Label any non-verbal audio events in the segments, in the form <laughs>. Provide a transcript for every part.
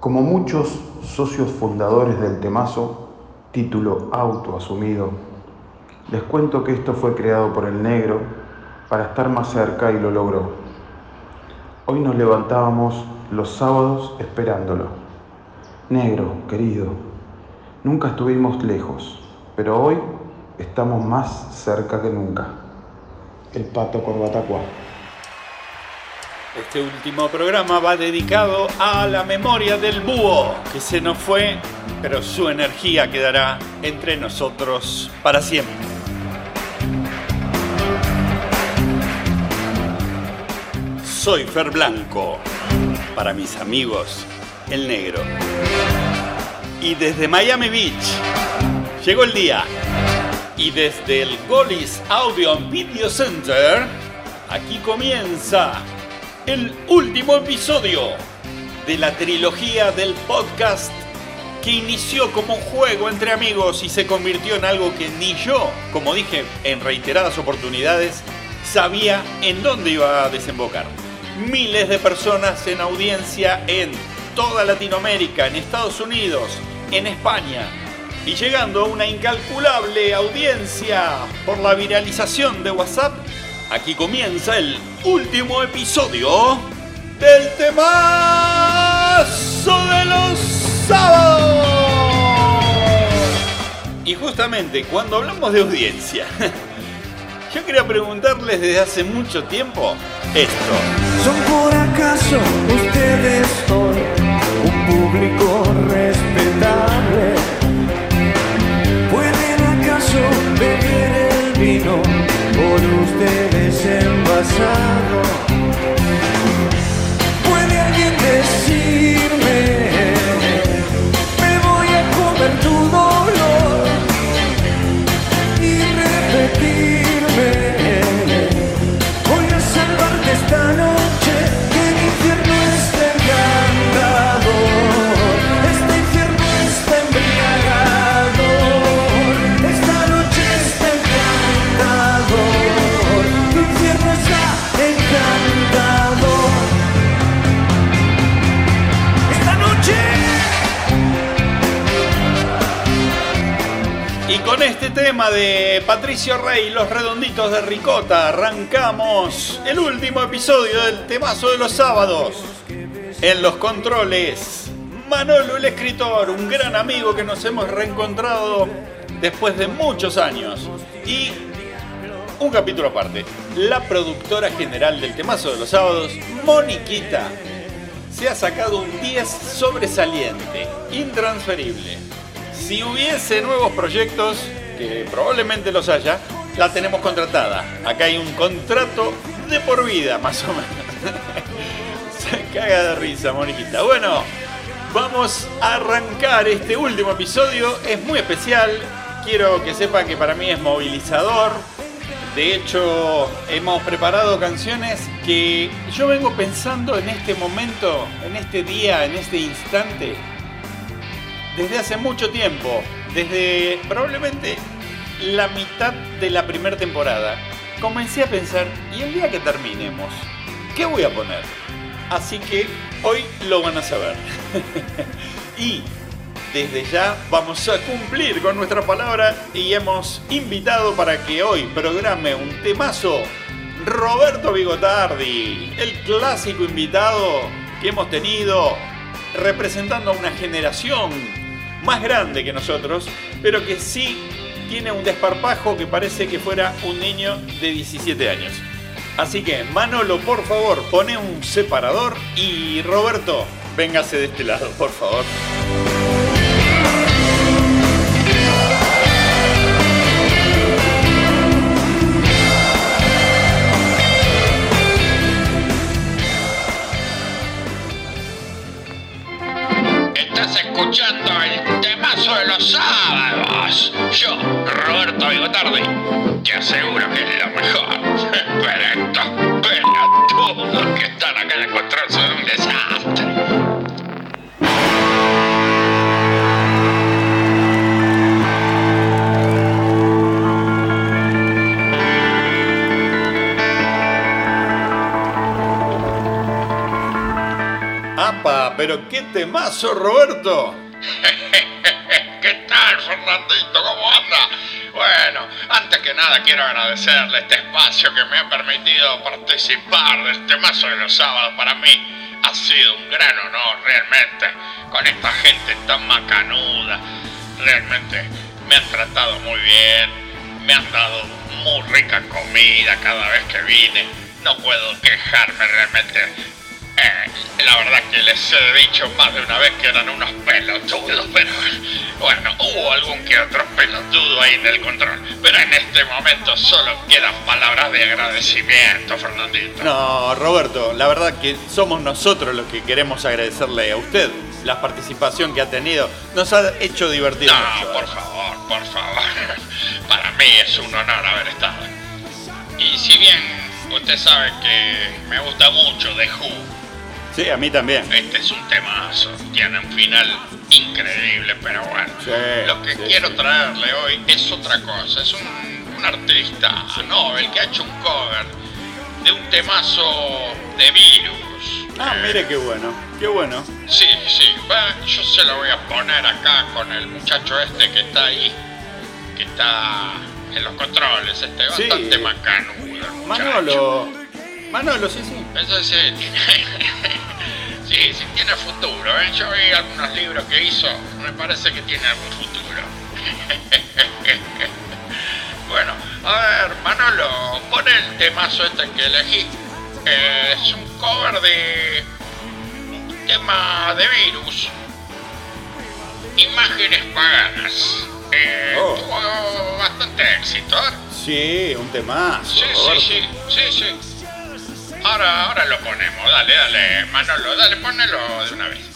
Como muchos socios fundadores del temazo, título autoasumido, les cuento que esto fue creado por el negro para estar más cerca y lo logró. Hoy nos levantábamos los sábados esperándolo. Negro, querido, nunca estuvimos lejos, pero hoy estamos más cerca que nunca. El pato Corbatacua. Este último programa va dedicado a la memoria del búho, que se nos fue, pero su energía quedará entre nosotros para siempre. Soy Fer Blanco, para mis amigos, el negro. Y desde Miami Beach llegó el día. Y desde el Golis Audio and Video Center, aquí comienza el último episodio de la trilogía del podcast que inició como un juego entre amigos y se convirtió en algo que ni yo, como dije en reiteradas oportunidades, sabía en dónde iba a desembocar. Miles de personas en audiencia en toda Latinoamérica, en Estados Unidos, en España, y llegando a una incalculable audiencia por la viralización de WhatsApp Aquí comienza el último episodio del temazo de los sábados. Y justamente cuando hablamos de audiencia, <laughs> yo quería preguntarles desde hace mucho tiempo esto. ¿Son por acaso ustedes hoy un público respetable? ¿Pueden acaso beber el vino por ustedes passado. Tema de Patricio Rey los redonditos de Ricota arrancamos el último episodio del temazo de los sábados. En los controles, Manolo el escritor, un gran amigo que nos hemos reencontrado después de muchos años. Y un capítulo aparte, la productora general del temazo de los sábados, Moniquita, se ha sacado un 10 sobresaliente, intransferible. Si hubiese nuevos proyectos, probablemente los haya, la tenemos contratada. Acá hay un contrato de por vida, más o menos. <laughs> Se caga de risa, Moniquita. Bueno, vamos a arrancar este último episodio. Es muy especial. Quiero que sepan que para mí es movilizador. De hecho, hemos preparado canciones que yo vengo pensando en este momento, en este día, en este instante, desde hace mucho tiempo, desde probablemente la mitad de la primera temporada, comencé a pensar, ¿y el día que terminemos? ¿Qué voy a poner? Así que hoy lo van a saber. <laughs> y desde ya vamos a cumplir con nuestra palabra y hemos invitado para que hoy programe un temazo Roberto Bigotardi, el clásico invitado que hemos tenido representando a una generación más grande que nosotros, pero que sí tiene un desparpajo que parece que fuera un niño de 17 años. Así que Manolo, por favor, pone un separador y Roberto, véngase de este lado, por favor. Estás escuchando el temazo de los Yo, Roberto Bigotardi, te aseguro que es lo mejor. <laughs> Pero estos pelotudos que están acá en el control son un desastre. pero qué temazo, Roberto. ¿Cómo anda? Bueno, antes que nada quiero agradecerle este espacio que me ha permitido participar del temazo de los sábados. Para mí ha sido un gran honor, realmente, con esta gente tan macanuda. Realmente me han tratado muy bien, me han dado muy rica comida cada vez que vine. No puedo quejarme realmente. Eh, la verdad que les he dicho más de una vez que eran unos pelotudos, pero bueno, hubo algún que otro pelotudo ahí en el control. Pero en este momento solo quedan palabras de agradecimiento, Fernandito. No, Roberto, la verdad que somos nosotros los que queremos agradecerle a usted la participación que ha tenido. Nos ha hecho divertir No, por favor, por favor. <laughs> Para mí es un honor haber estado. Y si bien usted sabe que me gusta mucho The Who, Sí, a mí también. Este es un temazo, tiene un final increíble, pero bueno. Sí, Lo que sí, quiero sí. traerle hoy es otra cosa, es un, un artista Nobel que ha hecho un cover de un temazo de virus. Ah, Eh, mire qué bueno, qué bueno. Sí, sí, va, yo se lo voy a poner acá con el muchacho este que está ahí, que está en los controles, este Sí. bastante macanudo. Manolo. Manolo, sí, sí. Eso sí, tiene, <laughs> sí, sí tiene futuro. ¿eh? Yo vi algunos libros que hizo, me parece que tiene algún futuro. <laughs> bueno, a ver, Manolo, pon el temazo este que elegí. Eh, es un cover de un tema de virus. Imágenes paganas. Eh, Oh. Tuvo bastante éxito. ¿eh? Sí, un temazo. Sí, sí, sí, sí, sí. Ahora, ahora lo ponemos, dale, dale, Manolo, dale, ponelo de una vez.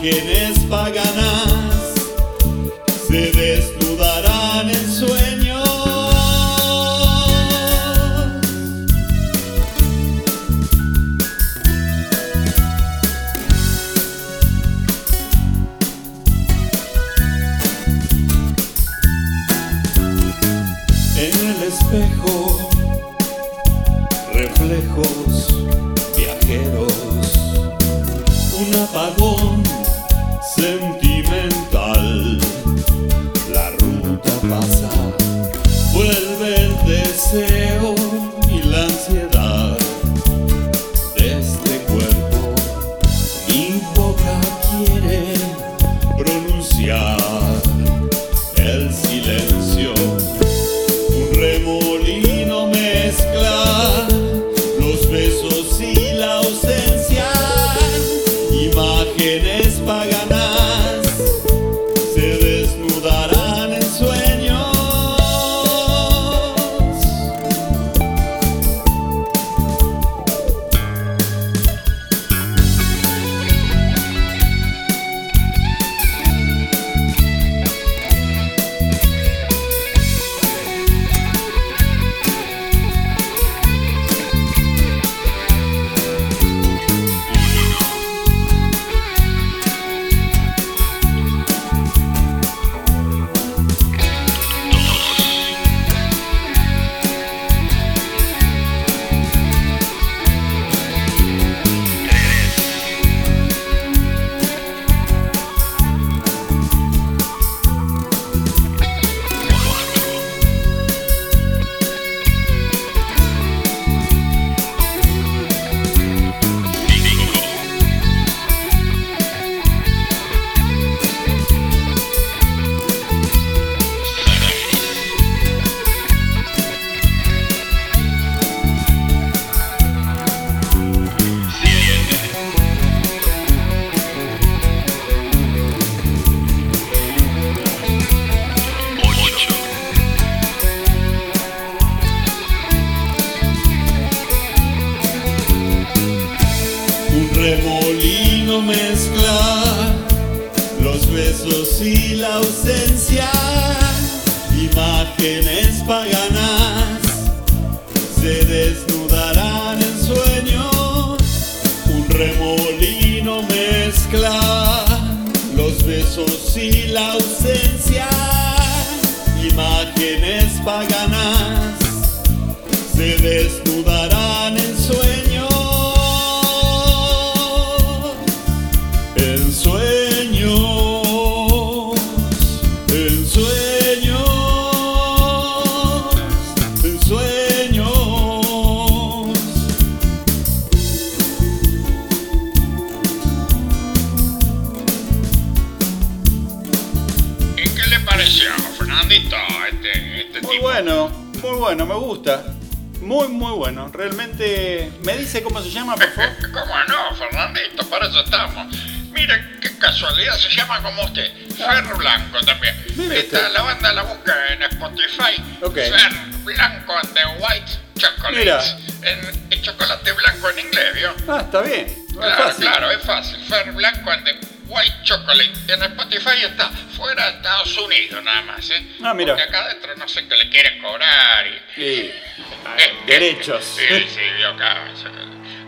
Imágenes besos y la bueno, me gusta. Muy, muy bueno. Realmente. ¿Me dice cómo se llama, por favor? <laughs> ¿Cómo no, Fernandito? Para eso estamos. Mire, qué casualidad, se llama como usted. Fer Blanco también. Mire usted. la banda la busca en Spotify. Ok. Fer Blanco and the White Chocolate. Mira. En, en chocolate blanco en inglés, ¿vio? Ah, está bien. No es Claro, fácil. claro, es fácil. Fer Blanco and the White Chocolate. En Spotify está fuera de Estados Unidos nada más, ¿eh? Ah, mira. Porque acá adentro no sé qué le quieren cobrar y... Sí. Ah, Derechos. Sí, sí, yo acá,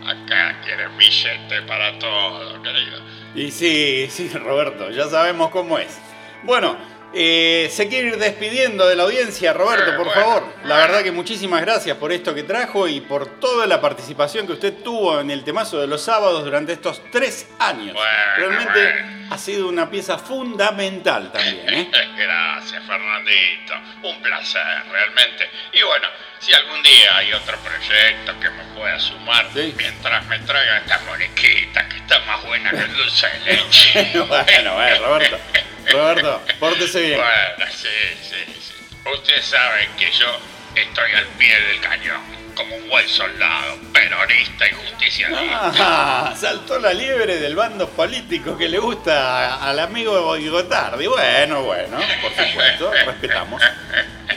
acá quieren billete para todo, querido. Y sí, sí, Roberto, ya sabemos cómo es. Bueno, eh, se quiere ir despidiendo de la audiencia, Roberto, Eh, por favor. La verdad que muchísimas gracias por esto que trajo y por toda la participación que usted tuvo en el temazo de los sábados durante estos tres años. Bueno, Realmente ha sido una pieza fundamental también, ¿eh? <laughs> Gracias, Fernandito. Un placer, realmente. Y bueno, si algún día hay otro proyecto que me pueda sumar, Sí. mientras me traiga esta moriquita que está más buena que el dulce de leche. <laughs> bueno, bueno, Roberto. <laughs> Roberto, pórtese bien. Bueno, sí, sí, sí. Usted sabe que yo estoy al pie del cañón, como un buen soldado, peronista y justicialista. Ah, <laughs> saltó la liebre del bando político que le gusta al amigo Gotardi. Bueno, bueno, por supuesto, respetamos.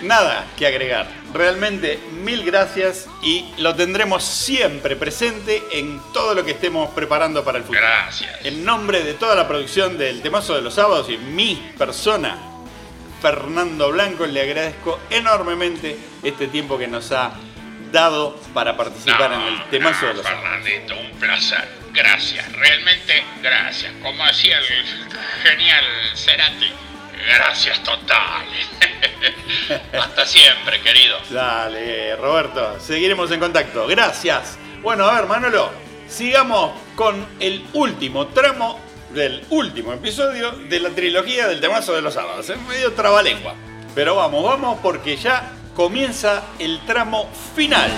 Nada que agregar. Realmente mil gracias y lo tendremos siempre presente en todo lo que estemos preparando para el futuro. Gracias. En nombre de toda la producción del Temazo de los Sábados y mi persona, Fernando Blanco, le agradezco enormemente este tiempo que nos ha dado para participar en el Temazo de los Sábados. Fernandito, un placer. Gracias, realmente gracias. Como decía el genial Cerati, gracias totales. <laughs> Hasta siempre, querido. Dale, Roberto, seguiremos en contacto. Gracias. Bueno, a ver, Manolo, sigamos con el último tramo del último episodio de la trilogía del temazo de los sábados. Es medio trabalengua. Pero vamos, vamos, porque ya comienza el tramo final.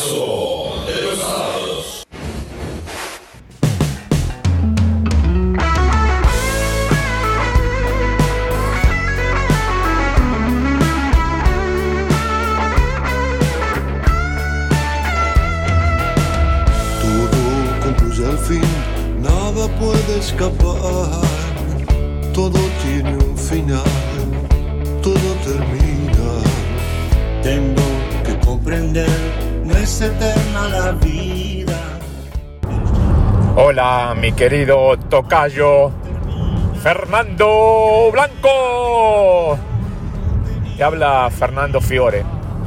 Todo puede escapar. Todo tiene un final, todo termina. Tengo que comprender, no es eterna la vida. Hola, mi querido tocayo Fernando Blanco. Te habla Fernando Fiore.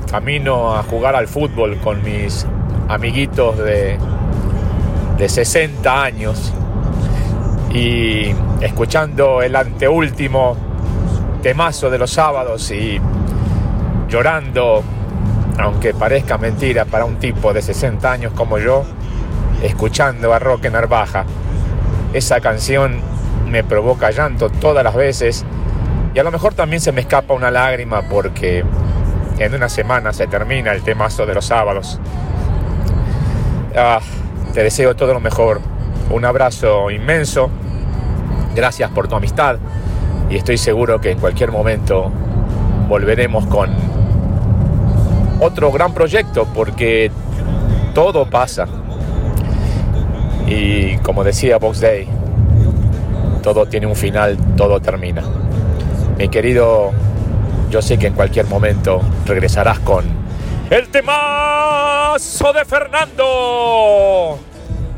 Camino a jugar al fútbol con mis amiguitos de, de 60 años y escuchando el anteúltimo temazo de los sábados y llorando, aunque parezca mentira para un tipo de 60 años como yo, escuchando a Roque Narvaja. Esa canción me provoca llanto todas las veces y a lo mejor también se me escapa una lágrima porque en una semana se termina el temazo de los sábados. Ah, te deseo todo lo mejor. Un abrazo inmenso. Gracias por tu amistad y estoy seguro que en cualquier momento volveremos con otro gran proyecto porque todo pasa. Y como decía Box Day, todo tiene un final, todo termina. Mi querido, yo sé que en cualquier momento regresarás con el temazo de Fernando.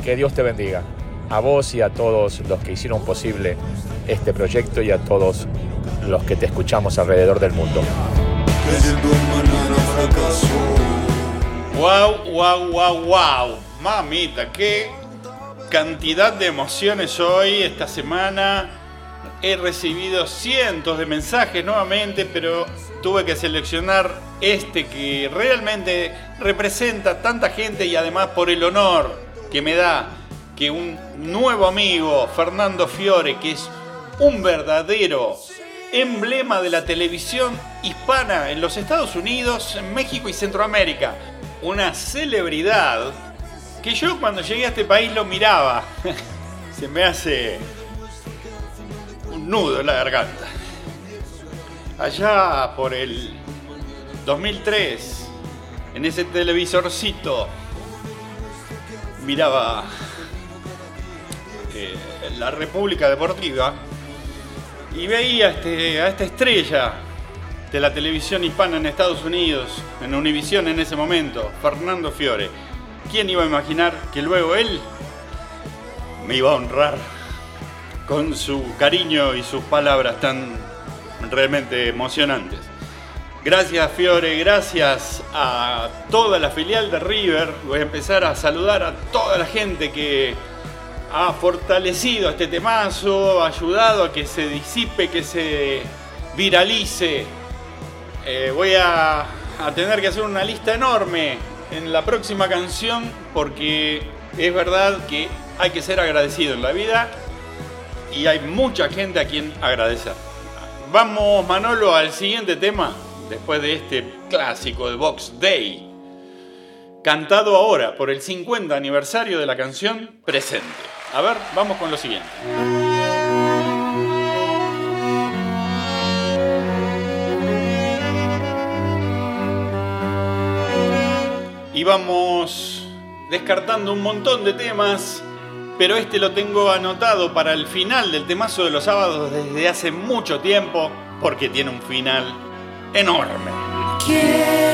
Que Dios te bendiga. A vos y a todos los que hicieron posible este proyecto y a todos los que te escuchamos alrededor del mundo. Wow, wow, wow, wow. Mamita, qué cantidad de emociones hoy, esta semana. He recibido cientos de mensajes nuevamente, pero tuve que seleccionar este que realmente representa tanta gente y además por el honor que me da que un nuevo amigo, Fernando Fiore, que es un verdadero emblema de la televisión hispana en los Estados Unidos, en México y Centroamérica. Una celebridad que yo cuando llegué a este país lo miraba. <laughs> Se me hace un nudo en la garganta. Allá por el 2003, en ese televisorcito, miraba la República Deportiva y veía este, a esta estrella de la televisión hispana en Estados Unidos, en Univisión en ese momento, Fernando Fiore. ¿Quién iba a imaginar que luego él me iba a honrar con su cariño y sus palabras tan realmente emocionantes? Gracias Fiore, gracias a toda la filial de River. Voy a empezar a saludar a toda la gente que ha fortalecido este temazo, ha ayudado a que se disipe, que se viralice. Eh, voy a, a tener que hacer una lista enorme en la próxima canción porque es verdad que hay que ser agradecido en la vida y hay mucha gente a quien agradecer. Vamos Manolo al siguiente tema después de este clásico de Box Day, cantado ahora por el 50 aniversario de la canción Presente. A ver, vamos con lo siguiente. Y vamos descartando un montón de temas, pero este lo tengo anotado para el final del temazo de los sábados desde hace mucho tiempo, porque tiene un final enorme. Quiero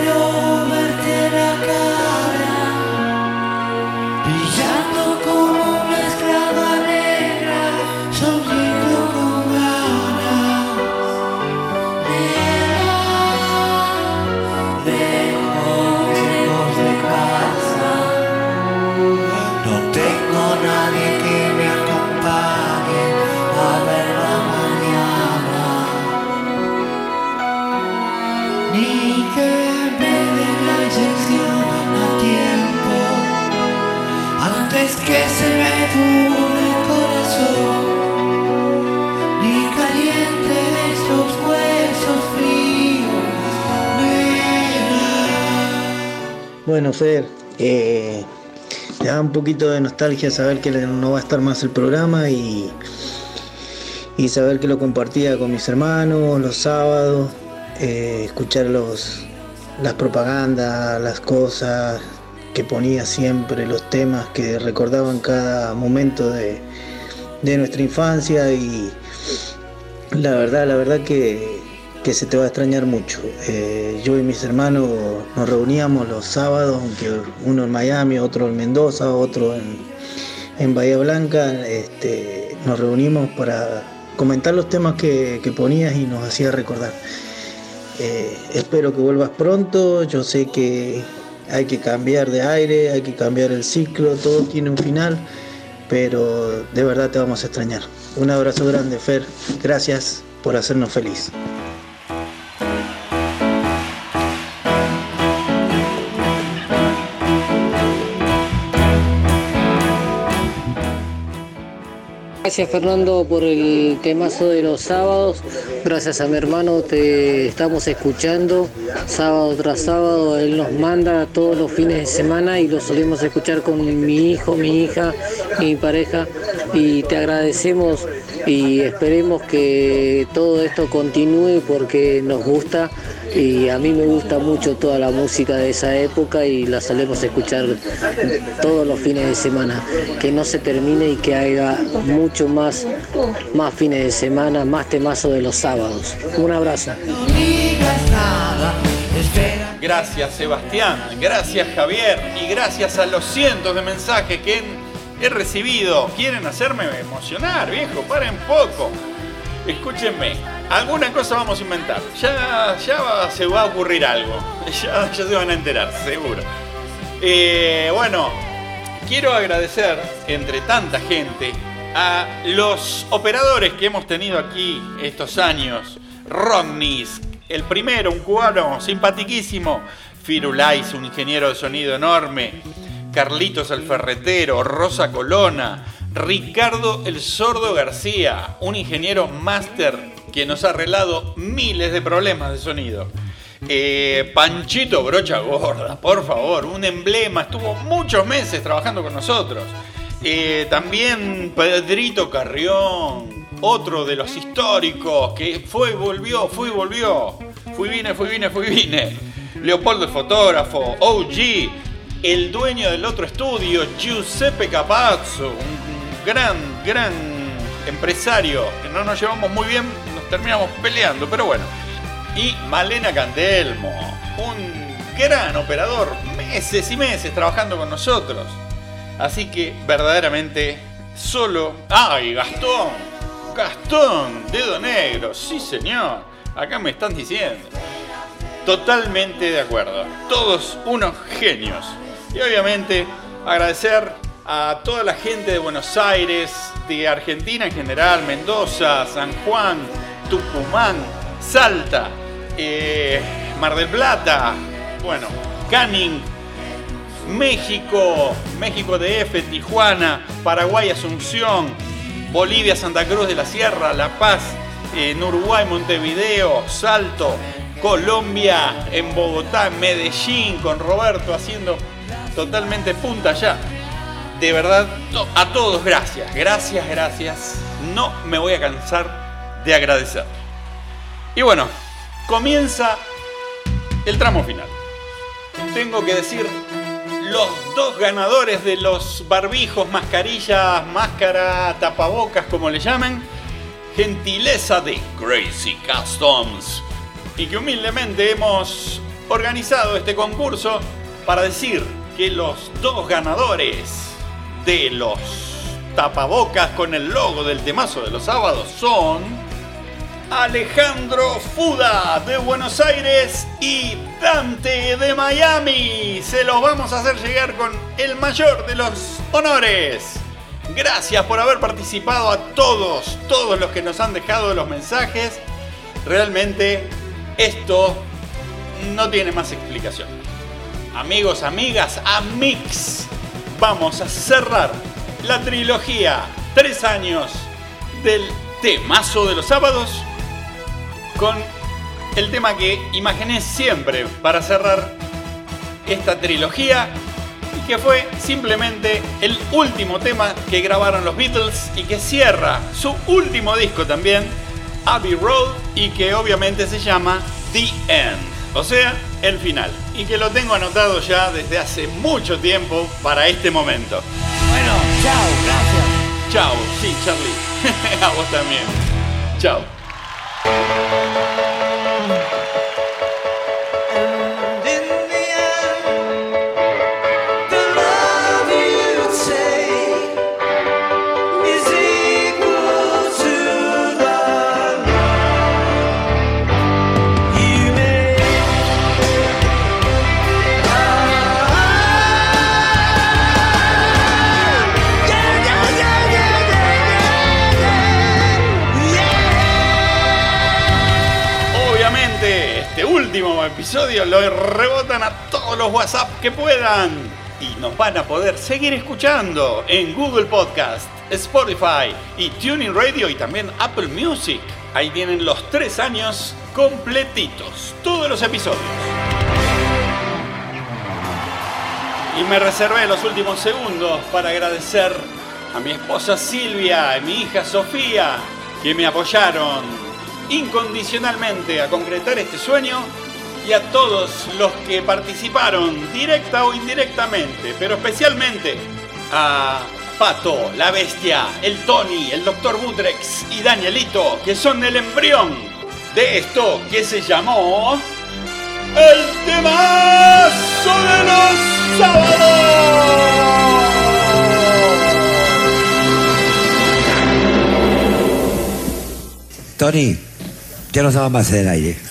Bueno, Fer, eh, da un poquito de nostalgia saber que no va a estar más el programa y, y saber que lo compartía con mis hermanos los sábados, eh, escuchar los, las propagandas, las cosas que ponía siempre, los temas que recordaban cada momento de, de nuestra infancia y la verdad, la verdad que, que se te va a extrañar mucho. Eh, yo y mis hermanos nos reuníamos los sábados, aunque uno en Miami, otro en Mendoza, otro en, en Bahía Blanca, este, nos reunimos para comentar los temas que, que ponías y nos hacía recordar. Eh, espero que vuelvas pronto, yo sé que hay que cambiar de aire, hay que cambiar el ciclo, todo tiene un final, pero de verdad te vamos a extrañar. Un abrazo grande, Fer, gracias por hacernos feliz. Gracias Fernando por el temazo de los sábados. Gracias a mi hermano te estamos escuchando sábado tras sábado. Él nos manda todos los fines de semana y lo solemos escuchar con mi hijo, mi hija, mi pareja. Y te agradecemos y esperemos que todo esto continúe porque nos gusta y a mí me gusta mucho toda la música de esa época y la solemos escuchar todos los fines de semana. Que no se termine y que haya mucho más, más fines de semana, más temazo de los sábados. Un abrazo. Gracias Sebastián, gracias Javier y gracias a los cientos de mensajes que he recibido. Quieren hacerme emocionar, viejo, paren poco. Escúchenme, alguna cosa vamos a inventar. Ya, ya va- se va a ocurrir algo. <laughs> Ya, se van a enterar, seguro. Eh, bueno, quiero agradecer, entre tanta gente, a los operadores que hemos tenido aquí estos años. Rodnis, el primero, un cubano simpatiquísimo. Firulais, un ingeniero de sonido enorme. Carlitos el Ferretero, Rosa Colona, Ricardo el Sordo García, un ingeniero máster que nos ha arreglado miles de problemas de sonido. Eh, Panchito Brocha Gorda, por favor, un emblema, estuvo muchos meses trabajando con nosotros. Eh, también Pedrito Carrión, otro de los históricos que fue y volvió, fue y volvió. Fui, vine, fui, vine, fui, vine. Leopoldo el fotógrafo, OG, el dueño del otro estudio, Giuseppe Capazzo, un gran, gran empresario que no nos llevamos muy bien, nos terminamos peleando, pero bueno. Y Malena Candelmo, un gran operador, meses y meses trabajando con nosotros. Así que verdaderamente solo... ¡Ay, Gastón! Gastón, dedo negro, sí señor. Acá me están diciendo. Totalmente de acuerdo. Todos unos genios. Y obviamente agradecer a toda la gente de Buenos Aires, de Argentina en general, Mendoza, San Juan, Tucumán, Salta, eh, Mar del Plata, bueno, Canning, México, México DF, Tijuana, Paraguay, Asunción, Bolivia, Santa Cruz de la Sierra, La Paz, en Uruguay, Montevideo, Salto, Colombia, en Bogotá, en Medellín, con Roberto haciendo totalmente punta allá. De verdad, a todos gracias, gracias, gracias. No me voy a cansar de agradecer. Y bueno, comienza el tramo final. Tengo que decir los dos ganadores de los barbijos, mascarillas, máscara, tapabocas, como le llamen. Gentileza de Crazy Customs. Y que humildemente hemos organizado este concurso para decir que los dos ganadores de los tapabocas con el logo del temazo de los sábados son Alejandro Fuda de Buenos Aires y Dante de Miami. Se los vamos a hacer llegar con el mayor de los honores. Gracias por haber participado a todos, todos los que nos han dejado los mensajes. Realmente esto no tiene más explicación. Amigos, amigas, amix, vamos a cerrar la trilogía. Tres años del temazo de los sábados con el tema que imaginé siempre para cerrar esta trilogía y que fue simplemente el último tema que grabaron los Beatles y que cierra su último disco también, Abbey Road, y que obviamente se llama The End, o sea, el final, y que lo tengo anotado ya desde hace mucho tiempo para este momento. Bueno, chao, gracias. Chao, sí, Charlie, <laughs> a vos también. Chao. Episodio lo rebotan a todos los WhatsApp que puedan. Y nos van a poder seguir escuchando en Google Podcast, Spotify y Tuning Radio y también Apple Music. Ahí tienen los tres años completitos, todos los episodios. Y me reservé los últimos segundos para agradecer a mi esposa Silvia y mi hija Sofía que me apoyaron incondicionalmente a concretar este sueño y a todos los que participaron directa o indirectamente, pero especialmente a Pato, la Bestia, el Tony, el Dr. Budrex y Danielito, que son el embrión de esto que se llamó el temazo de los sábados. Tony, ya no estamos más en el aire.